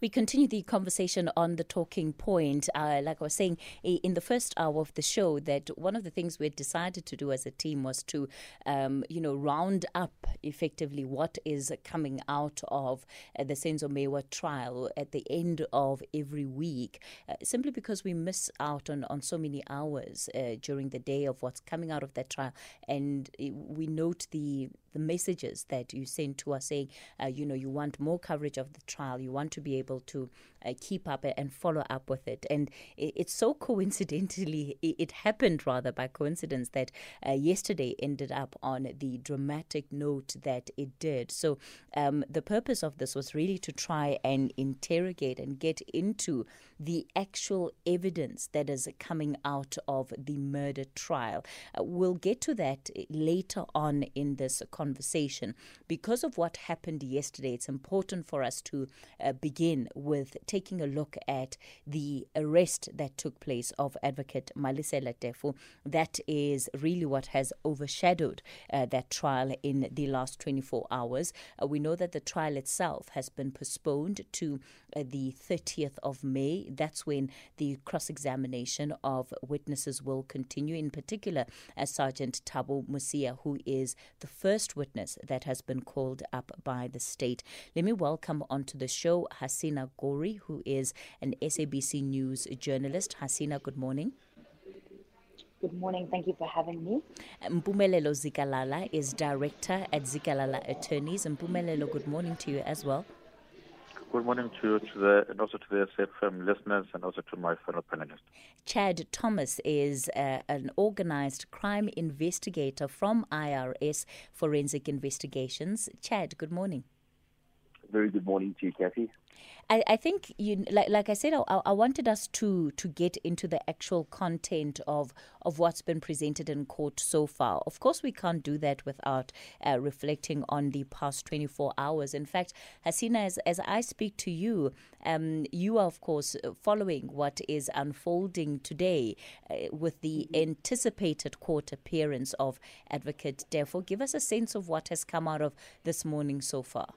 We continue the conversation on the talking point. Uh, like I was saying in the first hour of the show, that one of the things we had decided to do as a team was to, um, you know, round up effectively what is coming out of uh, the Senzo Meyiwa trial at the end of every week, uh, simply because we miss out on, on so many hours uh, during the day of what's coming out of that trial. And we note the the messages that you send to us saying, uh, you know, you want more coverage of the trial, you want to be able to uh, keep up and follow up with it. And it, it's so coincidentally, it, it, happened rather by coincidence that uh, yesterday ended up on the dramatic note that it did. So um, the purpose of this was really to try and interrogate and get into the actual evidence that is coming out of the murder trial. Uh, we'll get to that later on in this conversation. Because of what happened yesterday, it's important for us to uh, begin with taking a look at the arrest that took place of Advocate Malesela Teffo. That is really what has overshadowed uh, that trial in the last 24 hours. Uh, we know that the trial itself has been postponed to uh, the 30th of May. That's when the cross examination of witnesses will continue, in particular, as Sergeant Thabo Mosia, who is the first witness that has been called up by the state. Let me welcome onto the show Hasina Gori, who is an SABC News journalist. Hasina, good morning. Good morning. Thank you for having me. Mpumelelo Zikalala is director at Zikalala Attorneys. Mpumelelo, good morning to you as well. Good morning to you, to the, and also to the SAfm listeners, and also to my fellow panelists. Chad Thomas is uh, an organized crime investigator from IRS Forensic Investigations. Chad, good morning. Very good morning to you, Kathy. I, I think you like like I said I, I wanted us to to get into the actual content of of what's been presented in court so far. Of course, we can't do that without uh, reflecting on the past 24 hours. In fact, Hasina, as, as I speak to you, um, you are of course following what is unfolding today uh, with the anticipated court appearance of Advocate Teffo. Give us a sense of what has come out of this morning so far.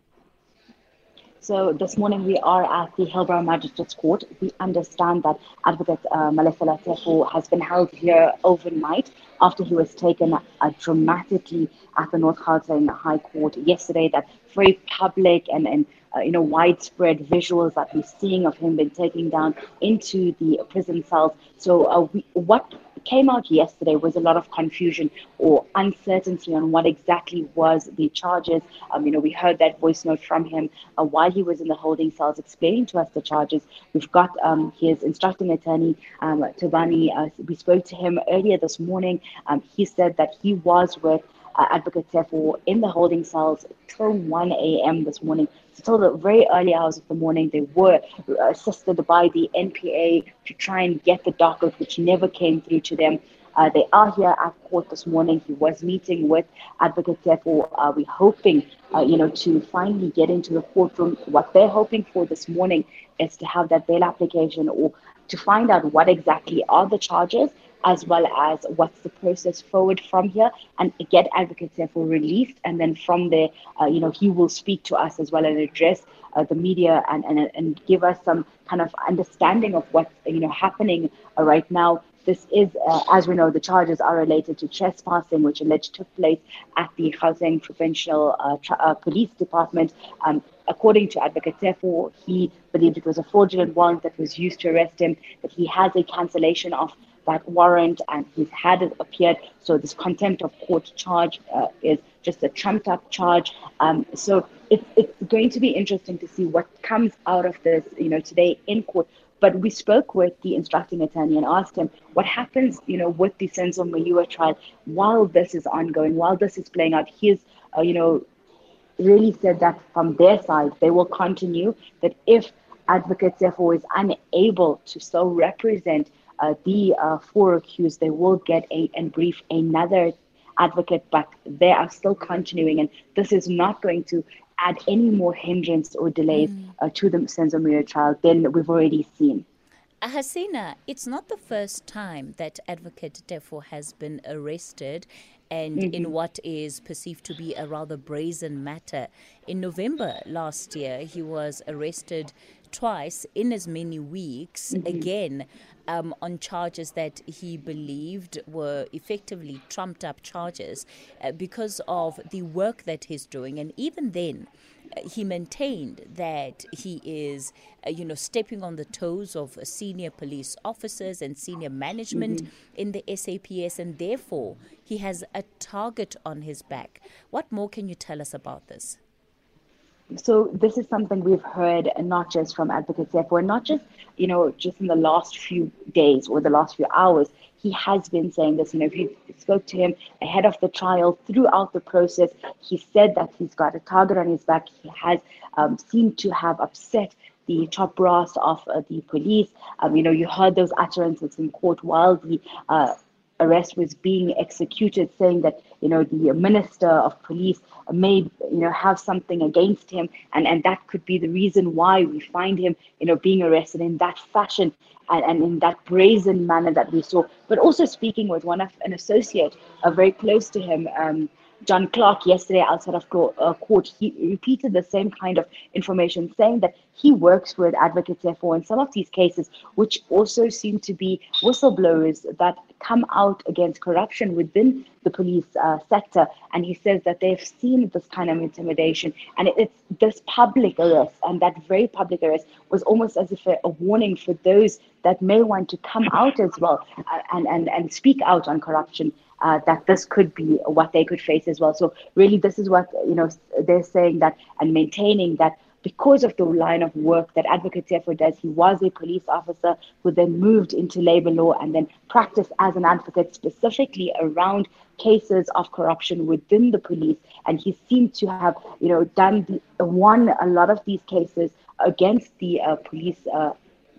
So this morning we are at the Hillbrow Magistrates Court. We understand that Advocate uh, Malesela Teffo has been held here overnight after he was taken uh, dramatically at the North Gauteng High Court yesterday. That very public and, and uh, you know widespread visuals that we're seeing of him being taken down into the prison cells. So uh, we, what came out yesterday was a lot of confusion or uncertainty on what exactly was the charges. Um, you know, we heard that voice note from him uh, while he was in the holding cells explaining to us the charges. We've got um, his instructing attorney, um, Tabani. Uh, we spoke to him earlier this morning. Um, he said that he was with uh, Advocate Teffo in the holding cells till 1 a.m. this morning. So the very early hours of the morning, they were assisted by the NPA to try and get the docket, which never came through to them. Uh, they are here at court this morning. He was meeting with Advocate Teffo. Uh, we're hoping, uh, you know, to finally get into the courtroom. What they're hoping for this morning is to have that bail application or to find out what exactly are the charges as well as what's the process forward from here and get advocates Teffo released. And then from there, uh, you know, he will speak to us as well and address uh, the media and, and, and give us some kind of understanding of what's, you know, happening uh, right now. This is, uh, as we know, the charges are related to trespassing, which alleged took place at the Gauteng Provincial uh, tra- uh, Police Department. Um, according to Advocate Teffo, he believed it was a fraudulent warrant that was used to arrest him, that he has a cancellation of that warrant and he's had it appeared. So this contempt of court charge uh, is just a trumped up charge. Um, so it's, it's going to be interesting to see what comes out of this, you know, today in court. But we spoke with the instructing attorney and asked him what happens, you know, with the Senzo Meyiwa trial while this is ongoing, while this is playing out. He's, uh, you know, really said that from their side, they will continue, that if Advocate Teffo is unable to so represent the uh, four accused, they will get a and brief another advocate, but they are still continuing, and this is not going to add any more hindrance or delays mm. uh, to the Senzo trial than we've already seen. Hasina, it's not the first time that Advocate Teffo has been arrested and mm-hmm. in what is perceived to be a rather brazen matter. In November last year, he was arrested twice in as many weeks, mm-hmm. again um, on charges that he believed were effectively trumped up charges uh, because of the work that he's doing. And even then, uh, he maintained that he is, uh, you know, stepping on the toes of senior police officers and senior management mm-hmm. in the SAPS, and therefore he has a target on his back. What more can you tell us about this? So this is something we've heard not just from advocates Teffo not just you know just in the last few days or the last few hours he has been saying this. You know if you spoke to him ahead of the trial throughout the process. He said that he's got a target on his back. He has um, seemed to have upset the top brass of uh, the police. Um, you know you heard those utterances in court while the uh, arrest was being executed, saying that you know the minister of police may you know have something against him, and and that could be the reason why we find him you know being arrested in that fashion and, and in that brazen manner that we saw. But also speaking with one of an associate, uh, very close to him. Um, John Clark yesterday outside of uh, court, he repeated the same kind of information, saying that he works with advocates Teffo in some of these cases, which also seem to be whistleblowers that come out against corruption within the police uh, sector. And he says that they've seen this kind of intimidation, and it's this public arrest, and that very public arrest was almost as if a, a warning for those that may want to come out as well uh, and, and, and speak out on corruption uh, that this could be what they could face as well. So really, this is what you know they're saying that and maintaining that because of the line of work that Advocate Teffo does, he was a police officer who then moved into labor law and then practiced as an advocate specifically around cases of corruption within the police. And he seemed to have, you know, done the, won a lot of these cases against the uh, police uh,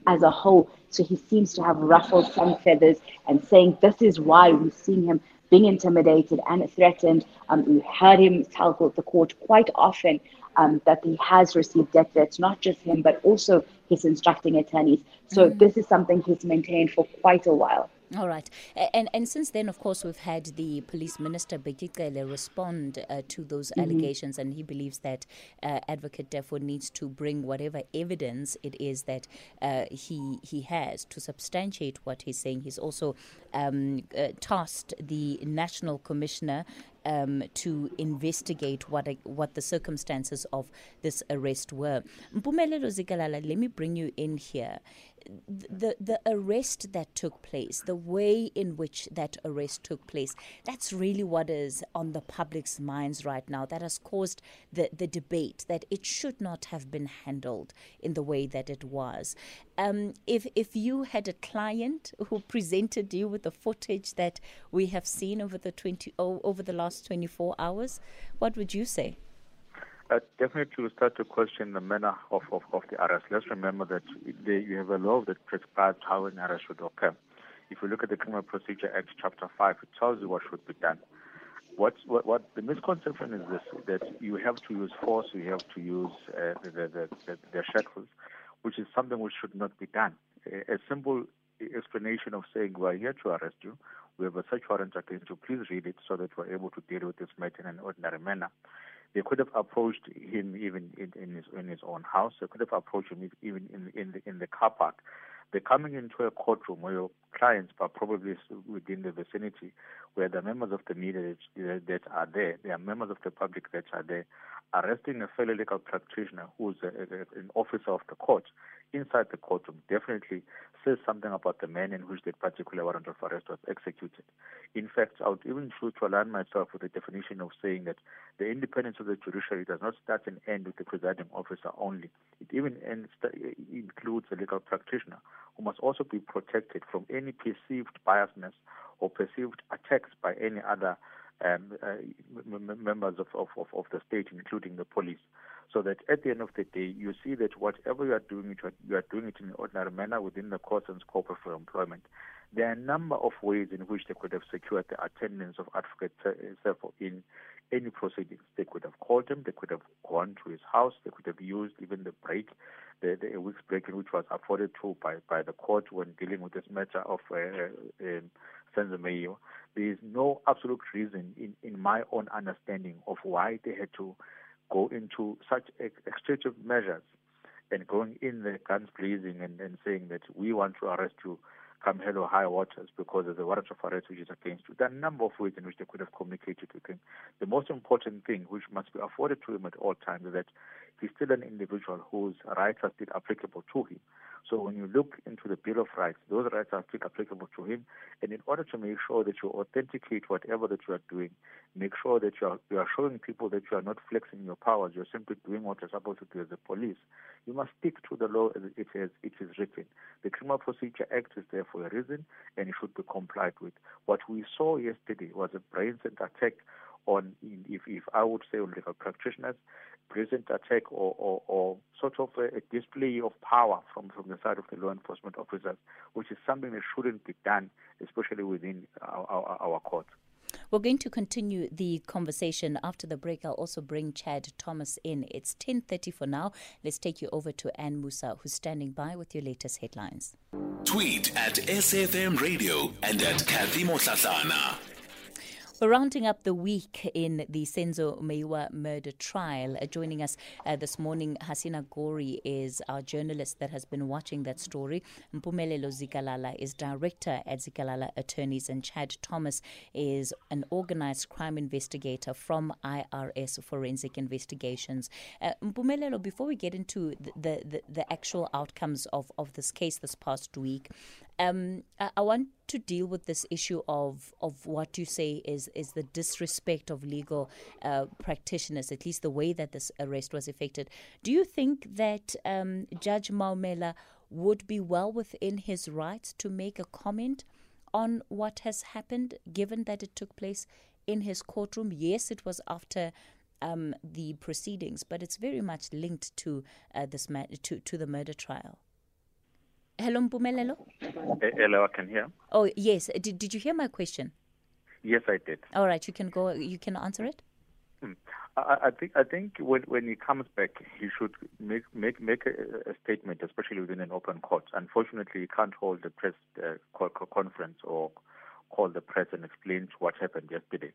as a whole. So he seems to have ruffled some feathers and saying this is why we've seen him being intimidated and threatened. Um, we heard him tell the court quite often um, that he has received death threats, not just him, but also his instructing attorneys. So mm. this is something he's maintained for quite a while. All right. And and since then, of course, we've had the police minister, Bheki respond uh, to those mm-hmm. allegations, and he believes that uh, Advocate Teffo needs to bring whatever evidence it is that uh, he he has to substantiate what he's saying. He's also um, uh, tasked the National Commissioner um, to investigate what what the circumstances of this arrest were. Mpumelelo Zikalala, let me bring you in here the the arrest that took place, the way in which that arrest took place, that's really what is on the public's minds right now. That has caused the, the debate that it should not have been handled in the way that it was. Um, if if you had a client who presented you with the footage that we have seen over the twenty oh, over the last twenty four hours, what would you say? Uh, definitely, we start to question the manner of, of, of the arrest. Let's remember that the, you have a law that prescribes how an arrest should occur. If you look at the Criminal Procedure Act, Chapter 5, it tells you what should be done. What's, what, what the misconception is this that you have to use force, you have to use uh, the, the, the, the shackles, which is something which should not be done. A, a simple explanation of saying, We are here to arrest you, we have a search warrant against you, please read it so that we're able to deal with this matter in an ordinary manner. They could have approached him even in, in his in his own house. They could have approached him even in in the in the car park. They're coming into a courtroom where your clients are probably within the vicinity, where the members of the media that, that are there, there are members of the public that are there, arresting a fellow legal practitioner who's a, a, an officer of the court inside the courtroom definitely says something about the manner in which that particular warrant of arrest was executed. In fact, I would even choose to align myself with the definition of saying that the independence of the judiciary does not start and end with the presiding officer only. It even ends, includes the legal practitioner, who must also be protected from any perceived biasness or perceived attacks by any other um, uh, members of, of, of the state, including the police so that at the end of the day, you see that whatever you are doing, you are, doing it in an ordinary manner within the course and scope of your employment. there are a number of ways in which they could have secured the attendance of Advocate Teffo in any proceedings. They could have called him, they could have gone to his house, they could have used even the break, the, the week's break which was afforded to by, by the court when dealing with this matter of uh, uh, um, There is no absolute reason, in, in my own understanding, of why they had to go into such extreme measures and going in the guns blazing and, and saying that we want to arrest you come hell or high waters because there's a warrant of arrest which is against you. There are a number of ways in which they could have communicated with him. The most important thing which must be afforded to him at all times is that he's still an individual whose rights are still applicable to him. So when you look into the Bill of Rights, those rights are still applicable to him. And in order to make sure that you authenticate whatever that you are doing, make sure that you are, you are showing people that you are not flexing your powers, you're simply doing what you're supposed to do as a police, you must stick to the law as it is, it is written. The Criminal Procedure Act is there for a reason and it should be complied with. What we saw yesterday was a center attack on, if, if I would say, on legal practitioners, present attack or, or, or sort of a, a, display of power from, from the side of the law enforcement officers, which is something that shouldn't be done, especially within our, our, our court. We're going to continue the conversation after the break. I'll also bring Chad Thomas in. It's 10.30 for now. Let's take you over to Anne Musa, who's standing by with your latest headlines. Tweet at SAfm Radio and at Kathy Motlatlana. We're rounding up the week in the Senzo Meyiwa murder trial. Uh, joining us uh, this morning, Hasina Gori is our journalist that has been watching that story. Mpumelelo Zikalala is director at Zikalala Attorneys, and Chad Thomas is an organized crime investigator from IRS Forensic Investigations. Uh, Mpumelelo, before we get into the, the, the, the actual outcomes of, of this case this past week, um, I, I, want to deal with this issue of of what you say is is the disrespect of legal uh, practitioners, at least the way that this arrest was effected. Do you think that um, Judge Maumela would be well within his rights to make a comment on what has happened, given that it took place in his courtroom? Yes, it was after. Um, the proceedings, but it's very much linked to uh, this ma- to to the murder trial. Hello, Mpumelelo. Hello, I can hear. Oh yes. Did Did you hear my question? Yes, I did. All right, you can go. You can answer it. Hmm. I, I, think I think when when he comes back, he should make make make a, a, statement, especially within an open court. Unfortunately, he can't hold a press uh, conference or call the press and explain what happened yesterday.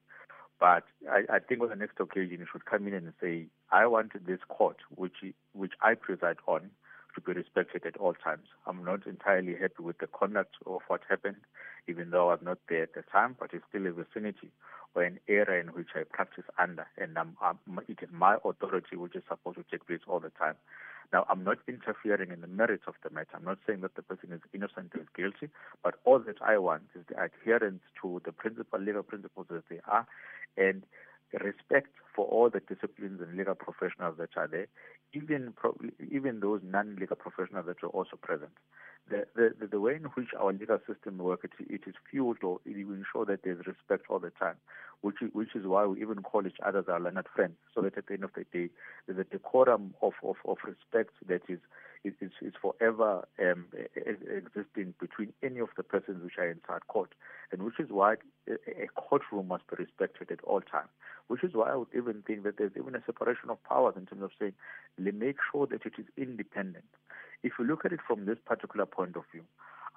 But I, I think on the next occasion, he should come in and say, "I want this court, which which I preside on, to be respected at all times. I'm not entirely happy with the conduct of what happened, even though I'm not there at the time, but it's still a vicinity or an area in which I practice under, and I'm, I'm, it is my authority which is supposed to take place all the time. Now, I'm not interfering in the merits of the matter. I'm not saying that the person is innocent or is guilty, but all that I want is the adherence to the principal legal principles as they are, and respect for all the disciplines and legal professionals that are there, even even those non-legal professionals that are also present. The, the, the way in which our legal system works, it, it is it will ensure that there's respect all the time, which is, which is why we even call each other our learned friends, so that at the end of the day, there's a decorum of, of, of respect that is is, is forever um, existing between any of the persons which are inside court, and which is why a courtroom must be respected at all times. Which is why I would even think that there's even a separation of powers in terms of saying, make sure that it is independent. If you look at it from this particular point of view,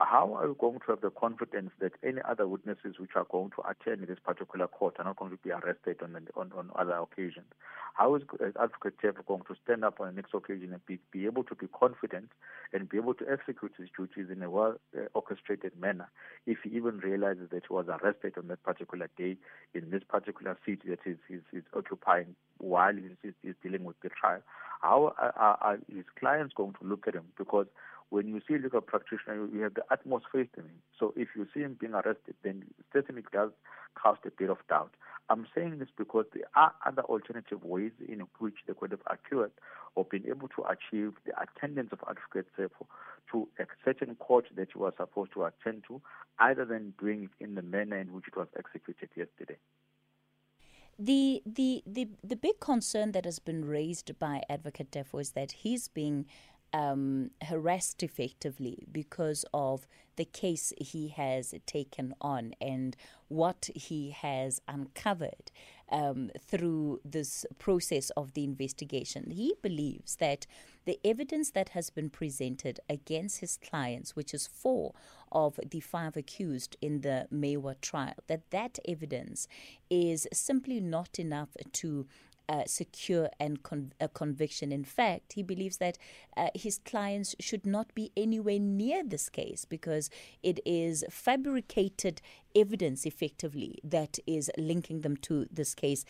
how are you going to have the confidence that any other witnesses which are going to attend this particular court are not going to be arrested on, on, on other occasions? How is Advocate Jeff going to stand up on the next occasion and be, be able to be confident and be able to execute his duties in a well uh, orchestrated manner if he even realizes that he was arrested on that particular day in this particular seat that he's, he's, he's occupying while he's, he's, dealing with the trial? How are, are his clients going to look at him? Because when you see a legal practitioner, you have the utmost faith in him. So if you see him being arrested, then certainly it does cast a bit of doubt. I'm saying this because there are other alternative ways in which they could have acquired or been able to achieve the attendance of Advocate Teffo to a certain court that you were supposed to attend to, other than doing it in the manner in which it was executed yesterday. The, the, the, the big concern that has been raised by Advocate Teffo is that he's being um, harassed effectively because of the case he has taken on and what he has uncovered um, through this process of the investigation. He believes that the evidence that has been presented against his clients, which is four of the five accused in the Meyiwa trial, that that evidence is simply not enough to uh, secure and con- a conviction. In fact, he believes that uh, his clients should not be anywhere near this case because it is fabricated evidence, effectively, that is linking them to this case.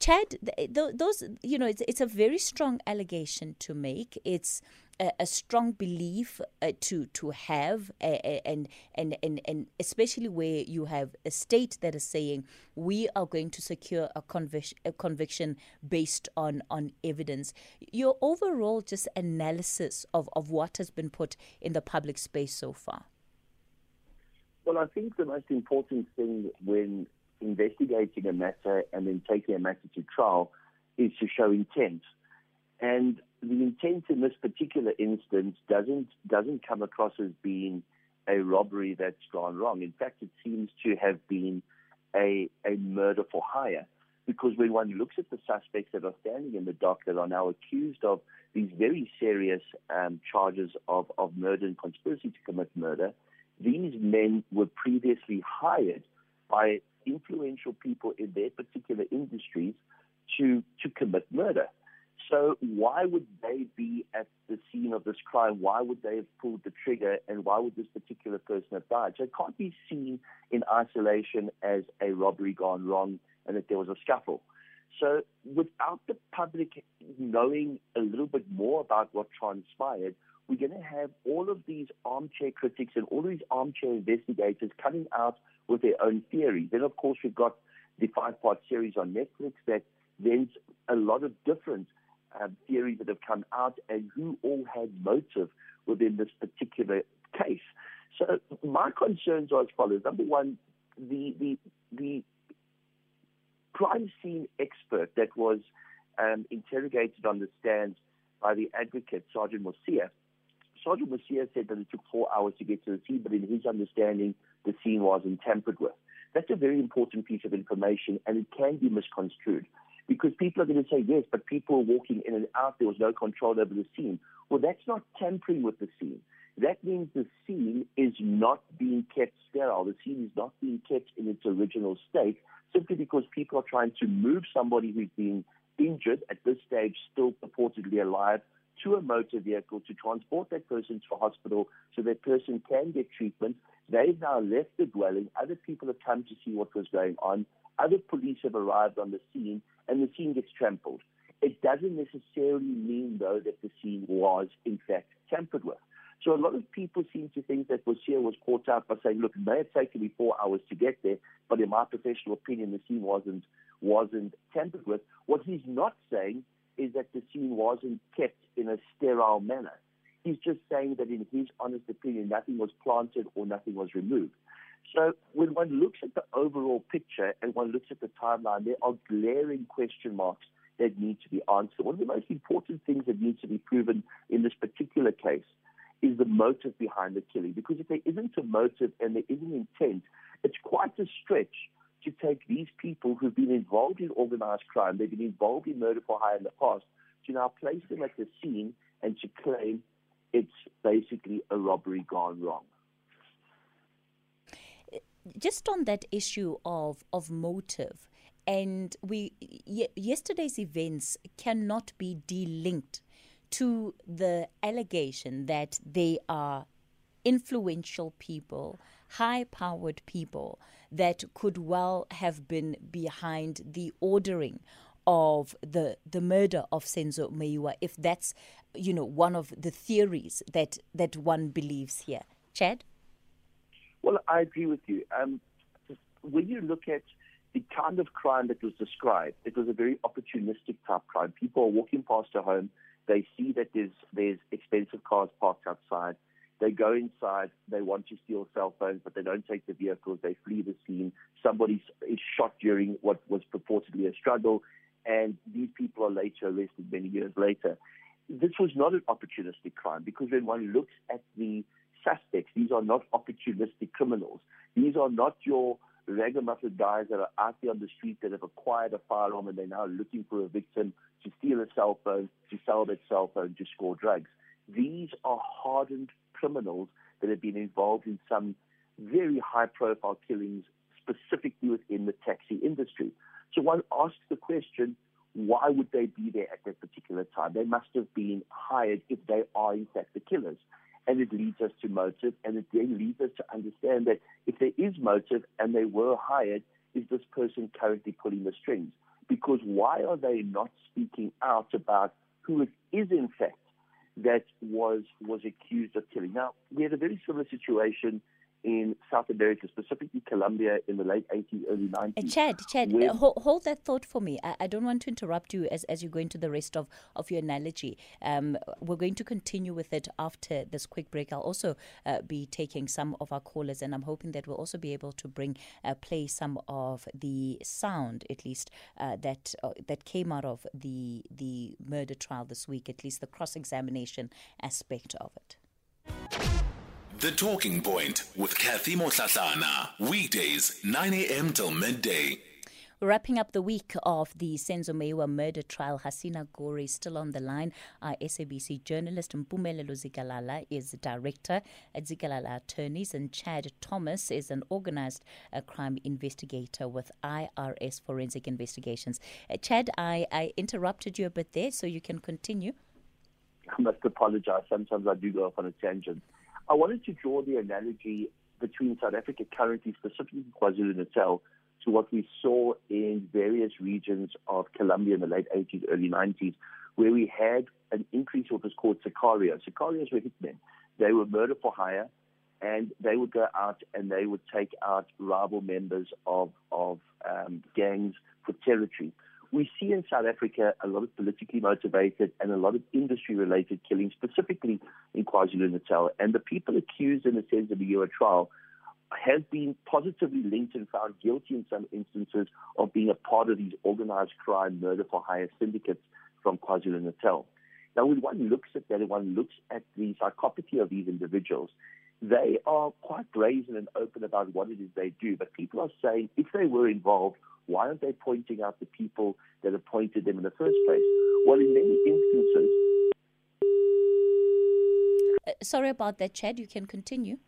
Chad, th- those you know, it's, it's a very strong allegation to make. It's a, a strong belief uh, to to have, and, and and and especially where you have a state that is saying we are going to secure a conviction, a conviction based on on evidence. Your overall just analysis of of what has been put in the public space so far. Well, I think the most important thing when investigating a matter and then taking a matter to trial is to show intent. And the intent in this particular instance doesn't doesn't come across as being a robbery that's gone wrong. In fact, it seems to have been a a murder for hire. Because when one looks at the suspects that are standing in the dock that are now accused of these very serious um, charges of, of murder and conspiracy to commit murder, these men were previously hired by influential people in their particular industries to, to commit murder. So why would they be at the scene of this crime? Why would they have pulled the trigger? And why would this particular person have died? So it can't be seen in isolation as a robbery gone wrong and that there was a scuffle. So without the public knowing a little bit more about what transpired, we're going to have all of these armchair critics and all of these armchair investigators coming out with their own theories. Then, of course, we've got the five part series on Netflix that there's a lot of different um, theories that have come out and who all had motive within this particular case. So my concerns are as follows. Number one, the the the crime scene expert that was um, interrogated on the stand by the advocate, Sergeant Mosia. Sergeant Mosia said that it took four hours to get to the scene, but in his understanding, the scene wasn't tampered with. That's a very important piece of information, and it can be misconstrued because people are going to say, yes, but people were walking in and out. There was no control over the scene. Well, that's not tampering with the scene. That means the scene is not being kept sterile. The scene is not being kept in its original state simply because people are trying to move somebody who's been injured at this stage, still purportedly alive, to a motor vehicle to transport that person to a hospital so that person can get treatment. They've now left the dwelling. Other people have come to see what was going on. Other police have arrived on the scene, and the scene gets trampled. It doesn't necessarily mean, though, that the scene was, in fact, tampered with. So a lot of people seem to think that Mosia was caught out by saying, look, it may have taken me four hours to get there, but in my professional opinion, the scene wasn't wasn't tampered with. What he's not saying is that the scene wasn't kept in a sterile manner. He's just saying that in his honest opinion, nothing was planted or nothing was removed. So when one looks at the overall picture and one looks at the timeline, there are glaring question marks that need to be answered. One of the most important things that needs to be proven in this particular case is the motive behind the killing. Because if there isn't a motive and there isn't intent, it's quite a stretch to take these people who've been involved in organized crime, they've been involved in murder for hire in the past, to now place them at the scene and to claim it's basically a robbery gone wrong. Just on that issue of, of motive, and we y- yesterday's events cannot be delinked to the allegation that they are influential people, high powered people that could well have been behind the ordering of the the murder of Senzo Meyiwa if that's you know one of the theories that that one believes here. Chad well i agree with you. Um, when you look at the kind of crime that was described it was a very opportunistic type crime. People are walking past a home. They see that there's there's expensive cars parked outside. They go inside, they want to steal cell phones, but they don't take the vehicles, they flee the scene. Somebody is shot during what was purportedly a struggle, and these people are later arrested many years later. this was not an opportunistic crime because when one looks at the suspects, these are not opportunistic criminals. These are not your ragamuffin guys that are out there on the street that have acquired a firearm and they're now looking for a victim to steal a cell phone, to sell that cell phone, to score drugs. These are hardened criminals that have been involved in some very high profile killings, specifically within the taxi industry. So one asks the question, why would they be there at that particular time? They must have been hired if they are in fact the killers. And it leads us to motive, and it then leads us to understand that if there is motive and they were hired, is this person currently pulling the strings? Because why are they not speaking out about who it is in fact that was was accused of killing? Now we had a very similar situation in South America, specifically Colombia in the late 80s, early 90s. Uh, Chad, Chad, uh, hold, hold, that thought for me. I, I, don't want to interrupt you as, as you go into the rest of, of your analogy. Um, we're going to continue with it after this quick break. I'll also uh, be taking some of our callers, and I'm hoping that we'll also be able to bring uh, play some of the sound, at least uh, that uh, that came out of the the murder trial this week, at least the cross examination aspect of it. The Talking Point with Kathy Motlatlana. Weekdays, 9 a.m. till midday. Wrapping up the week of the Senzo Meyiwa murder trial, Hasina Gori is still on the line. Our SABC journalist Mpumelelo Zikalala is director at Zikalala Attorneys, and Chad Thomas is an organized uh, crime investigator with IRS Forensic Investigations. Uh, Chad, I, I interrupted you a bit there, so you can continue. I must apologize. Sometimes I do go off on a tangent. I wanted to draw the analogy between South Africa currently, specifically KwaZulu Natal, to what we saw in various regions of Colombia in the late 80s, early 90s, where we had an increase of what was called sicarios. Sicarios were hitmen. They were murder for hire, and they would go out and they would take out rival members of, of um, gangs for territory we see in South Africa a lot of politically motivated and a lot of industry related killings, specifically in KwaZulu Natal. And the people accused in the Senzo Meyiwa trial have been positively linked and found guilty in some instances of being a part of these organized crime murder for hire syndicates from KwaZulu Natal. Now, when one looks at that and one looks at the psychopathy of these individuals, they are quite brazen and open about what it is they do. But people are saying if they were involved, why aren't they pointing out the people that appointed them in the first place? Well, in many instances. Uh, sorry about that, Chad. You can continue.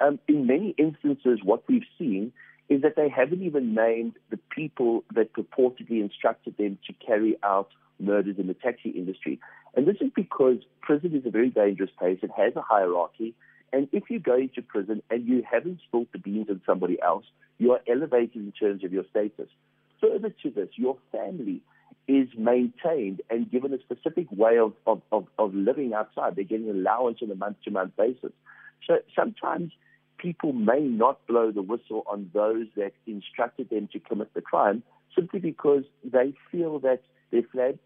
Um, in many instances, what we've seen is that they haven't even named the people that purportedly instructed them to carry out murders in the taxi industry. And this is because prison is a very dangerous place. It has a hierarchy. And if you go into prison and you haven't spilled the beans on somebody else, you are elevated in terms of your status. Further to this, your family is maintained and given a specific way of, of, of, of living outside. They're getting allowance on a month to month basis. So sometimes people may not blow the whistle on those that instructed them to commit the crime simply because they feel that their,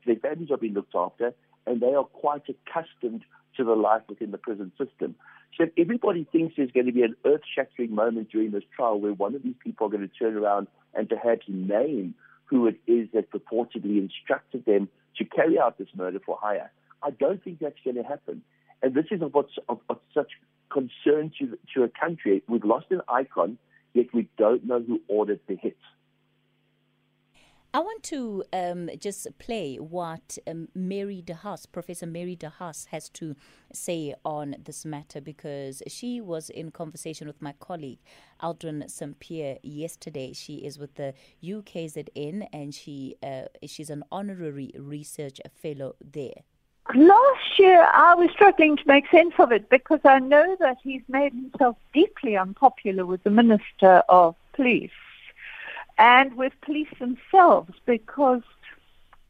their families are being looked after and they are quite accustomed to the life within the prison system. So if everybody thinks there's going to be an earth shattering moment during this trial where one of these people are going to turn around and perhaps name who it is that purportedly instructed them to carry out this murder for hire, I don't think that's going to happen. And this is of, what's, of, of such concern to, to a country. We've lost an icon, yet we don't know who ordered the hits. I want to um, just play what um, Mary De Haas, Professor Mary De Haas, has to say on this matter because she was in conversation with my colleague Aldrin Sampear yesterday. She is with the UKZN and she uh, she's an honorary research fellow there. Last year, I was struggling to make sense of it because I know that he's made himself deeply unpopular with the Minister of Police and with police themselves because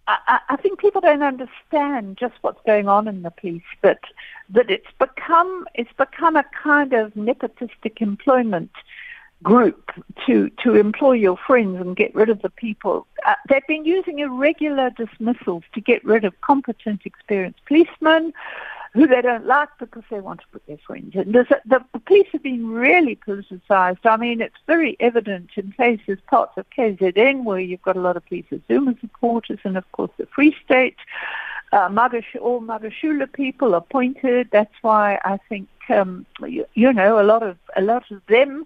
I, I, think people don't understand just what's going on in the police, but that it's become it's become a kind of nepotistic employment group to to employ your friends and get rid of the people. Uh, they've been using irregular dismissals to get rid of competent, experienced policemen who they don't like because they want to put their friends in. The, police have been really politicised. I mean, it's very evident in places, parts of KZN, where you've got a lot of police Zuma supporters, and of course the Free State. uh, Magash, all Magashule people appointed. That's why I think um, you, you know a lot of a lot of them.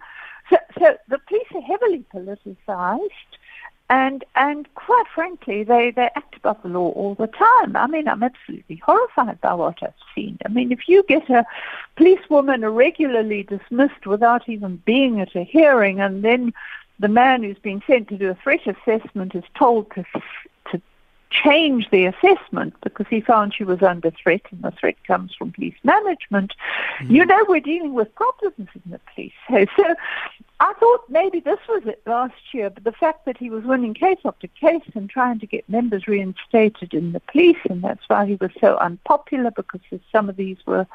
So, so the police are heavily politicized. And and quite frankly, they, they act above the law all the time. I mean, I'm absolutely horrified by what I've seen. I mean, if you get a policewoman irregularly dismissed without even being at a hearing, and then the man who's been sent to do a threat assessment is told to change the assessment because he found she was under threat, and the threat comes from police management. Mm-hmm. You know, we're dealing with problems in the police. So I thought maybe this was it last year, but the fact that he was winning case after case and trying to get members reinstated in the police, and that's why he was so unpopular because some of these were,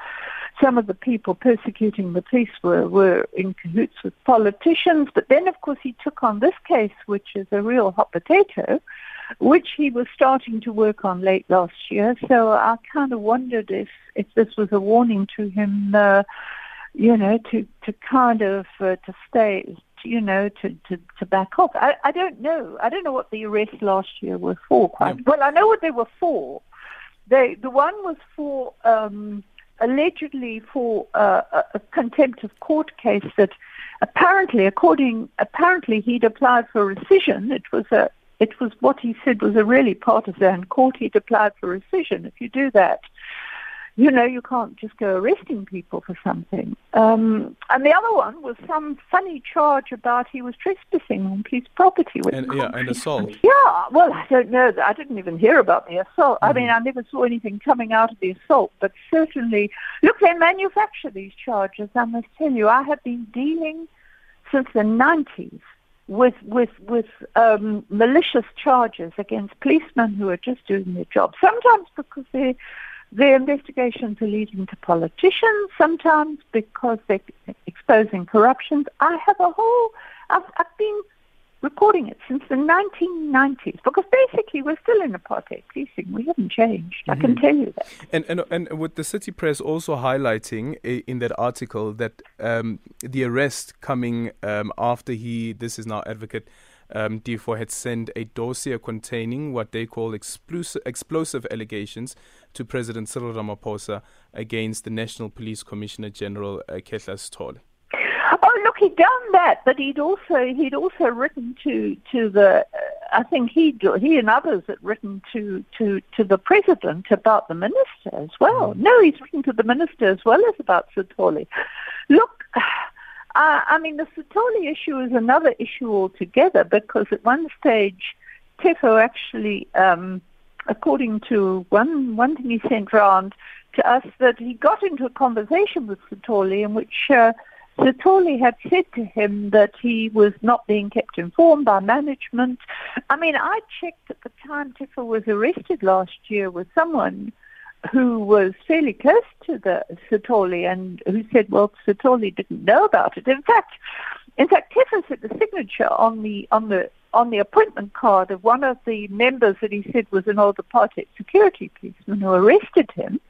some of the people persecuting the police were, were in cahoots with politicians. But then, of course, he took on this case, which is a real hot potato which he was starting to work on late last year. So I kind of wondered if, if this was a warning to him, uh, you know, to, to kind of uh, to stay, you know, to, to, to back off. I, I don't know. I don't know what the arrests last year were for. Quite yeah. well. I know what they were for. They the one was for um, allegedly for uh, a, contempt of court case that apparently, according apparently, he'd applied for rescission. It was a it was what he said was a really partisan court. He'd applied for rescission. If you do that, you know, you can't just go arresting people for something. Um, and the other one was some funny charge about he was trespassing on police property. And, yeah, and assault. Yeah, well, I don't know. I didn't even hear about the assault. Mm-hmm. I mean, I never saw anything coming out of the assault, but certainly, look, they manufacture these charges. I must tell you, I have been dealing since the 90s with with with um, malicious charges against policemen who are just doing their job. Sometimes because their their investigations are leading to politicians. Sometimes because they're exposing corruption. I have a whole. I've, I've been recording it since the 1990s because basically we're still in apartheid policing. We haven't changed. Mm-hmm. I can mm-hmm. tell you that. And, and and with the city press also highlighting in that article that um, the arrest coming um, after he, this is now advocate. Um, Teffo had sent a dossier containing what they call explosive, explosive allegations to President Cyril Ramaphosa against the National Police Commissioner General uh, Kehla Sithole he'd done that, but he'd also he'd also written to to the. Uh, I think he he and others had written to to to the president about the minister as well. Mm. No, he's written to the minister as well as about Sithole. Look. Uh, I mean, the Sithole issue is another issue altogether because at one stage, Teffo actually, um, according to one one thing he sent round to us, that he got into a conversation with Sithole in which uh, Sithole had said to him that he was not being kept informed by management. I mean, I checked at the time Teffo was arrested last year with someone who was fairly close to the Sithole and who said, well, Sithole didn't know about it. In fact, in fact, Teffo said the signature on the on the on the appointment card of one of the members that he said was an old apartheid security policeman who arrested him,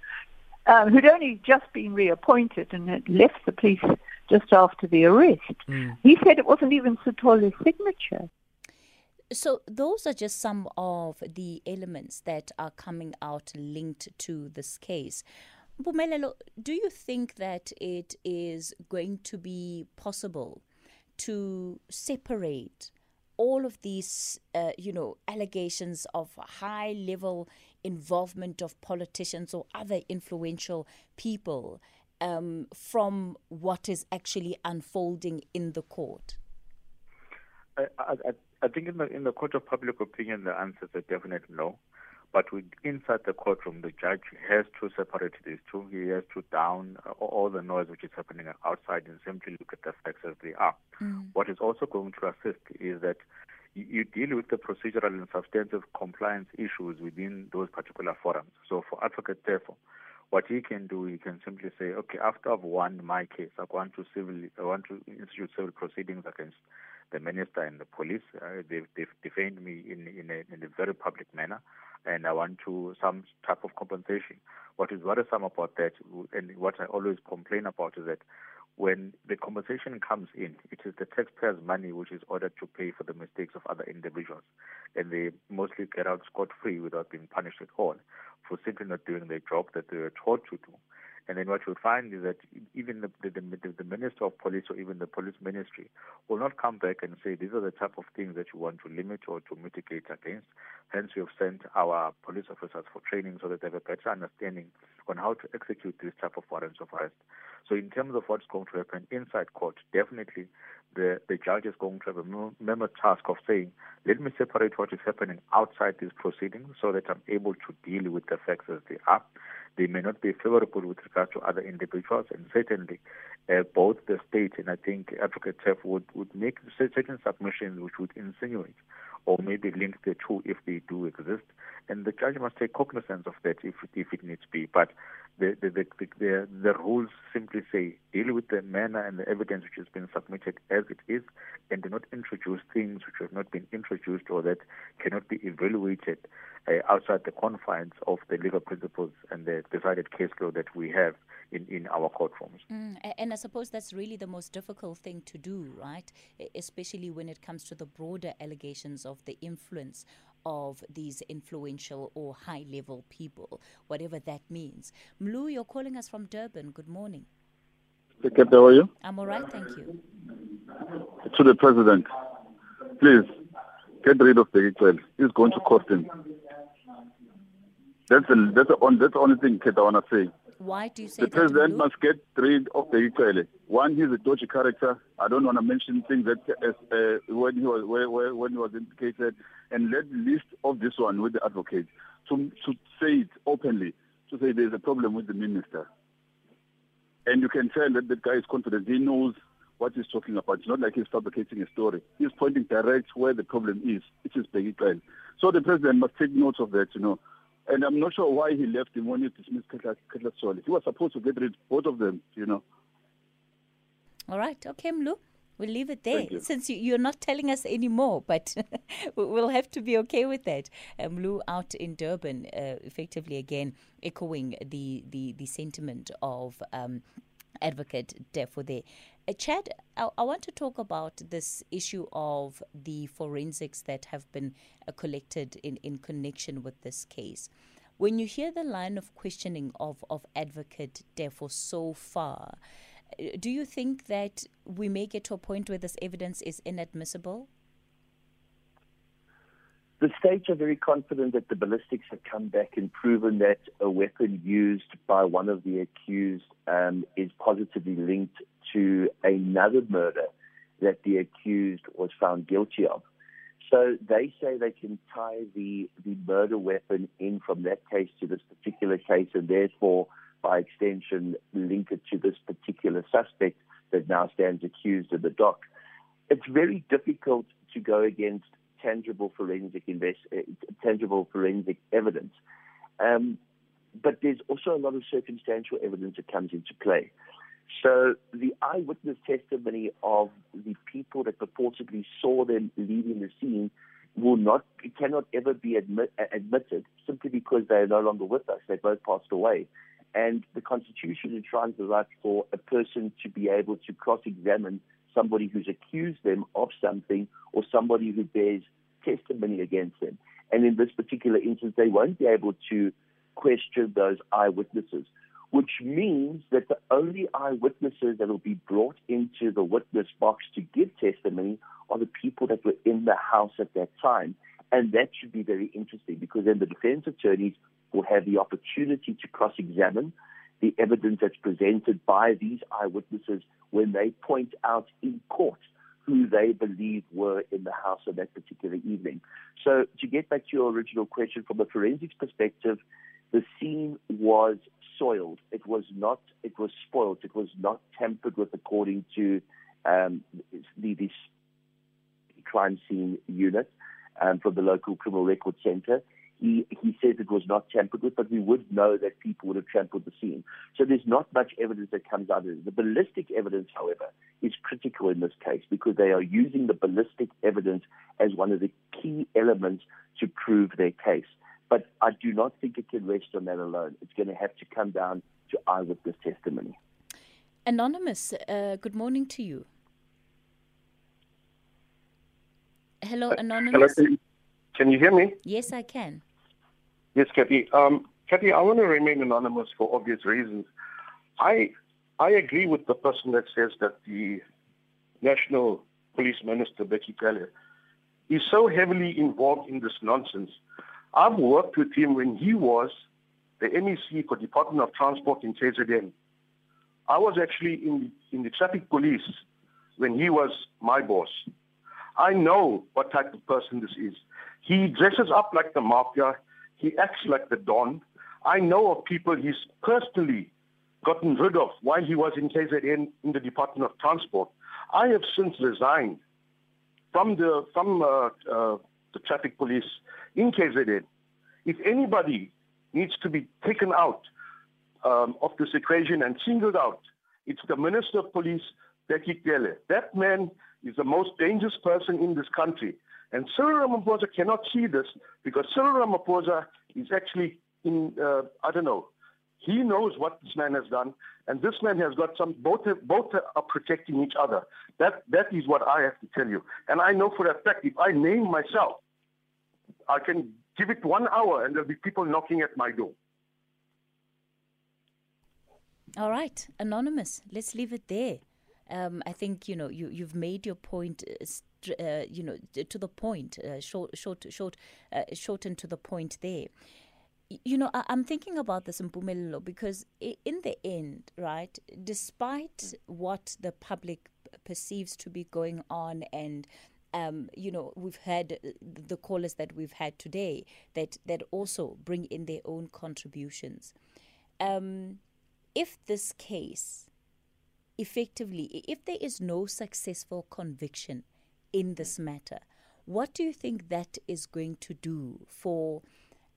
um, who'd only just been reappointed and had left the police just after the arrest. Mm. He said it wasn't even Sithole's signature. So those are just some of the elements that are coming out linked to this case. Mpumelelo, do you think that it is going to be possible to separate all of these, uh, you know, allegations of high level involvement of politicians or other influential people um, from what is actually unfolding in the court? I, I, I think in the in the court of public opinion, the answer is a definite no. But with, inside the courtroom, the judge has to separate these two. He has to down uh, all the noise which is happening outside and simply look at the facts as they are. Mm. What is also going to assist is that you, you deal with the procedural and substantive compliance issues within those particular forums. So for advocate, Teffo, what he can do, he can simply say, okay, after I've won my case, I want to civil, I want to institute civil proceedings against the minister and the police. Uh, they've, they've defamed me in, in, a, in a very public manner, and I want to some type of compensation. What is worrisome about that, and what I always complain about, is that when the compensation comes in, it is the taxpayers' money which is ordered to pay for the mistakes of other individuals. and they mostly get out scot free without being punished at all for simply not doing their job that they were taught to do. And then what you'll find is that even the, the, the, the, Minister of Police or even the police ministry will not come back and say these are the type of things that you want to limit or to mitigate against. Hence, we have sent our police officers for training so that they have a better understanding on how to execute these type of warrants of arrest. So in terms of what's going to happen inside court, definitely the, the judge is going to have a memo task of saying, let me separate what is happening outside these proceedings so that I'm able to deal with the facts as they are. They may not be favorable with regard to other individuals, and certainly uh, both the state and I think Advocate Teffo would, would make certain submissions which would insinuate or maybe link the two if they do exist. And the judge must take cognizance of that if, if it needs be. But the, the, the, the, the rules simply say deal with the manner and the evidence which has been submitted as it is and do not introduce things which have not been introduced or that cannot be evaluated uh, outside the confines of the legal principles and the decided case law that we have in, in our courtrooms. Mm, and I suppose that's really the most difficult thing to do, right? Especially when it comes to the broader allegations of the influence of these influential or high level people, whatever that means. Mlu, you're calling us from Durban. Good morning. How are you? I'm all right, thank you. To the president, please get rid of the Israel. It's going to cost him. That's the, that's the, on, that's the only thing Kate, I want to say. Why do you say the president must get rid of the Israeli? One, he's a dodgy character. I don't want to mention things that uh, when he was where, when he was indicated, and let list of this one with the advocate to to say it openly to say there's a problem with the minister, and you can tell that the guy is confident. He knows what he's talking about. It's not like he's fabricating a story. He's pointing direct where the problem is. It is Bheki So the president must take note of that. You know. And I'm not sure why he left him when he dismissed Khehla Sitole. He was supposed to get rid of both of them, you know. All right. Okay, Mlu. We'll leave it there you. since you, are not telling us anymore, but we'll have to be okay with that. Um, Mlu out in Durban, uh, effectively again echoing the, the, the sentiment of um, Advocate Teffo there. Uh, Chad, I, I, want to talk about this issue of the forensics that have been uh, collected in, in connection with this case. When you hear the line of questioning of, of Advocate Teffo so far, uh, do you think that we may get to a point where this evidence is inadmissible? The states are very confident that the ballistics have come back and proven that a weapon used by one of the accused um, is positively linked to another murder that the accused was found guilty of. So they say they can tie the, the murder weapon in from that case to this particular case and therefore, by extension, link it to this particular suspect that now stands accused in the dock. It's very difficult to go against tangible forensic invest, uh, tangible forensic evidence. Um, but there's also a lot of circumstantial evidence that comes into play. So the eyewitness testimony of the people that purportedly saw them leaving the scene will not, it cannot ever be admit, admitted simply because they are no longer with us. They both passed away. And the Constitution enshrines the right for a person to be able to cross-examine somebody who's accused them of something or somebody who bears testimony against them. And in this particular instance, they won't be able to question those eyewitnesses, which means that the only eyewitnesses that will be brought into the witness box to give testimony are the people that were in the house at that time. And that should be very interesting because then the defense attorneys will have the opportunity to cross examine the evidence that's presented by these eyewitnesses when they point out in court who they believe were in the house on that particular evening. So, to get back to your original question, from a forensics perspective, the scene was soiled. It was not. It was spoiled. It was not tampered with, according to um, the, the crime scene unit um, from the local criminal record center. He, he says it was not tampered with, but we would know that people would have trampled the scene. So there's not much evidence that comes out of it. The ballistic evidence, however, is critical in this case because they are using the ballistic evidence as one of the key elements to prove their case. But I do not think it can rest on that alone. It's going to have to come down to eyewitness testimony. Anonymous, uh, good morning to you. Hello, Anonymous. Hello. Can you hear me? Yes, I can. Yes, Kathy. Um, Kathy, I want to remain anonymous for obvious reasons. I I agree with the person that says that the National Police Minister, Bheki Cele, is so heavily involved in this nonsense. I've worked with him when he was the MEC for Department of Transport in KZN. I was actually in, in the traffic police when he was my boss. I know what type of person this is. He dresses up like the mafia. He acts like the Don. I know of people he's personally gotten rid of while he was in KZN in the Department of Transport. I have since resigned from the from uh, uh, the traffic police in KZN. If anybody needs to be taken out um, of this equation and singled out, it's the Minister of Police, Bheki Cele. That man is the most dangerous person in this country. And Cyril Ramaphosa cannot see this because Cyril Ramaphosa is actually in, uh, I don't know, he knows what this man has done, and this man has got some. Both both are protecting each other. That that is what I have to tell you. And I know for a fact, if I name myself, I can give it one hour, and there'll be people knocking at my door. All right, anonymous. Let's leave it there. Um, I think you know you you've made your point. Uh, uh, you know to the point. Uh, short, short, short, uh, short, and to the point there you know, I, am thinking about this in Mpumelelo because in the end, right, despite what the public perceives to be going on and um, you know, we've had the callers that we've had today that, that also bring in their own contributions. Um, if this case, effectively, if there is no successful conviction in this matter, what do you think that is going to do for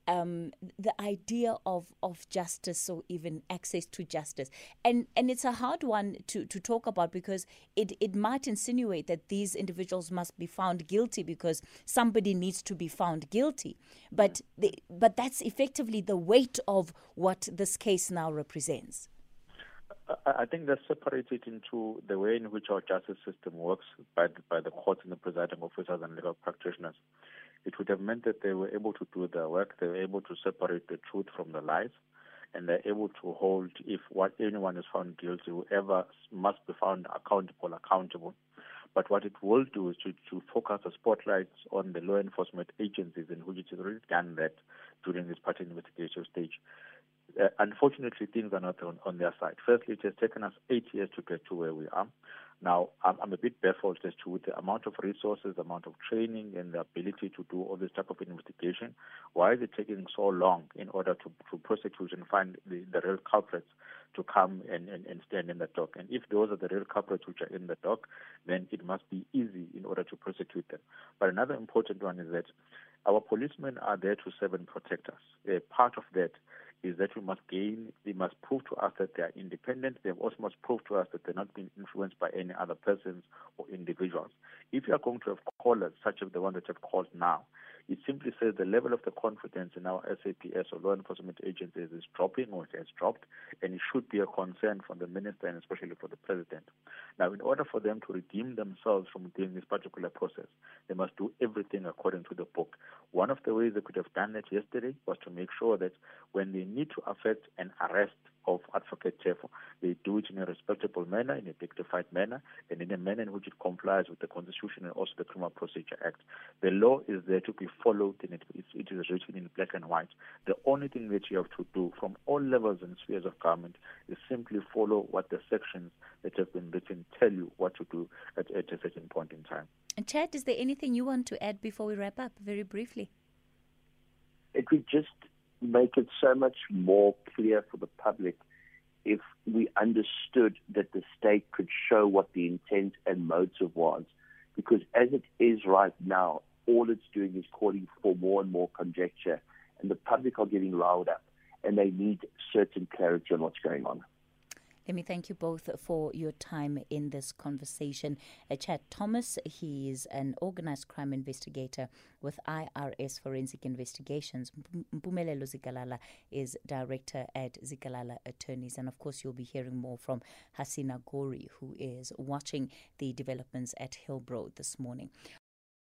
um, the idea of, of justice or even access to justice. And and it's a hard one to, to talk about because it, it might insinuate that these individuals must be found guilty because somebody needs to be found guilty. But the, but that's effectively the weight of what this case now represents. I think that's separated into the way in which our justice system works by the, by the courts and the presiding officers and legal practitioners it would have meant that they were able to do their work, they were able to separate the truth from the lies, and they're able to hold, if what anyone is found guilty, whoever must be found accountable, accountable. But what it will do is to, to focus the spotlights on the law enforcement agencies in which it has already done that during this part investigation stage. Uh, unfortunately, things are not on, on their side. Firstly, it has taken us eight years to get to where we are. Now, I'm, I'm, a bit baffled as to the amount of resources, the amount of training, and the ability to do all this type of investigation. Why is it taking so long in order to, to prosecute and find the, the real culprits to come and, and, and stand in the dock? And if those are the real culprits which are in the dock, then it must be easy in order to prosecute them. But another important one is that our policemen are there to serve and protect us. A part of that is that we must gain, they must prove to us that they are independent. They also must prove to us that they're not being influenced by any other persons or individuals. If you are going to have callers such as the one that have called now, it simply says the level of the confidence in our SAPS or law enforcement agencies is dropping or it has dropped, and it should be a concern for the minister and especially for the president. Now, in order for them to redeem themselves from doing this particular process, they must do everything according to the book. One of the ways they could have done that yesterday was to make sure that when they need to affect an arrest of Advocate Teffo, They do it in a respectable manner, in a dignified manner, and in a manner in which it complies with the Constitution and also the Criminal Procedure Act. The law is there to be followed, and it, it is written in black and white. The only thing that you have to do from all levels and spheres of government is simply follow what the sections that have been written tell you what to do at, at a certain point in time. And Chad, is there anything you want to add before we wrap up, very briefly? It would just make it so much more clear for the public if we understood that the state could show what the intent and motive was. Because as it is right now, all it's doing is calling for more and more conjecture, and the public are getting riled up, and they need certain clarity on what's going on. Let me thank you both for your time in this conversation. Uh, Chad Thomas, he is an organized crime investigator with IRS Forensic Investigations. Mpumelelo Zikalala is director at Zikalala Attorneys. And of course, you'll be hearing more from Hasina Gori, who is watching the developments at Hillbrow this morning.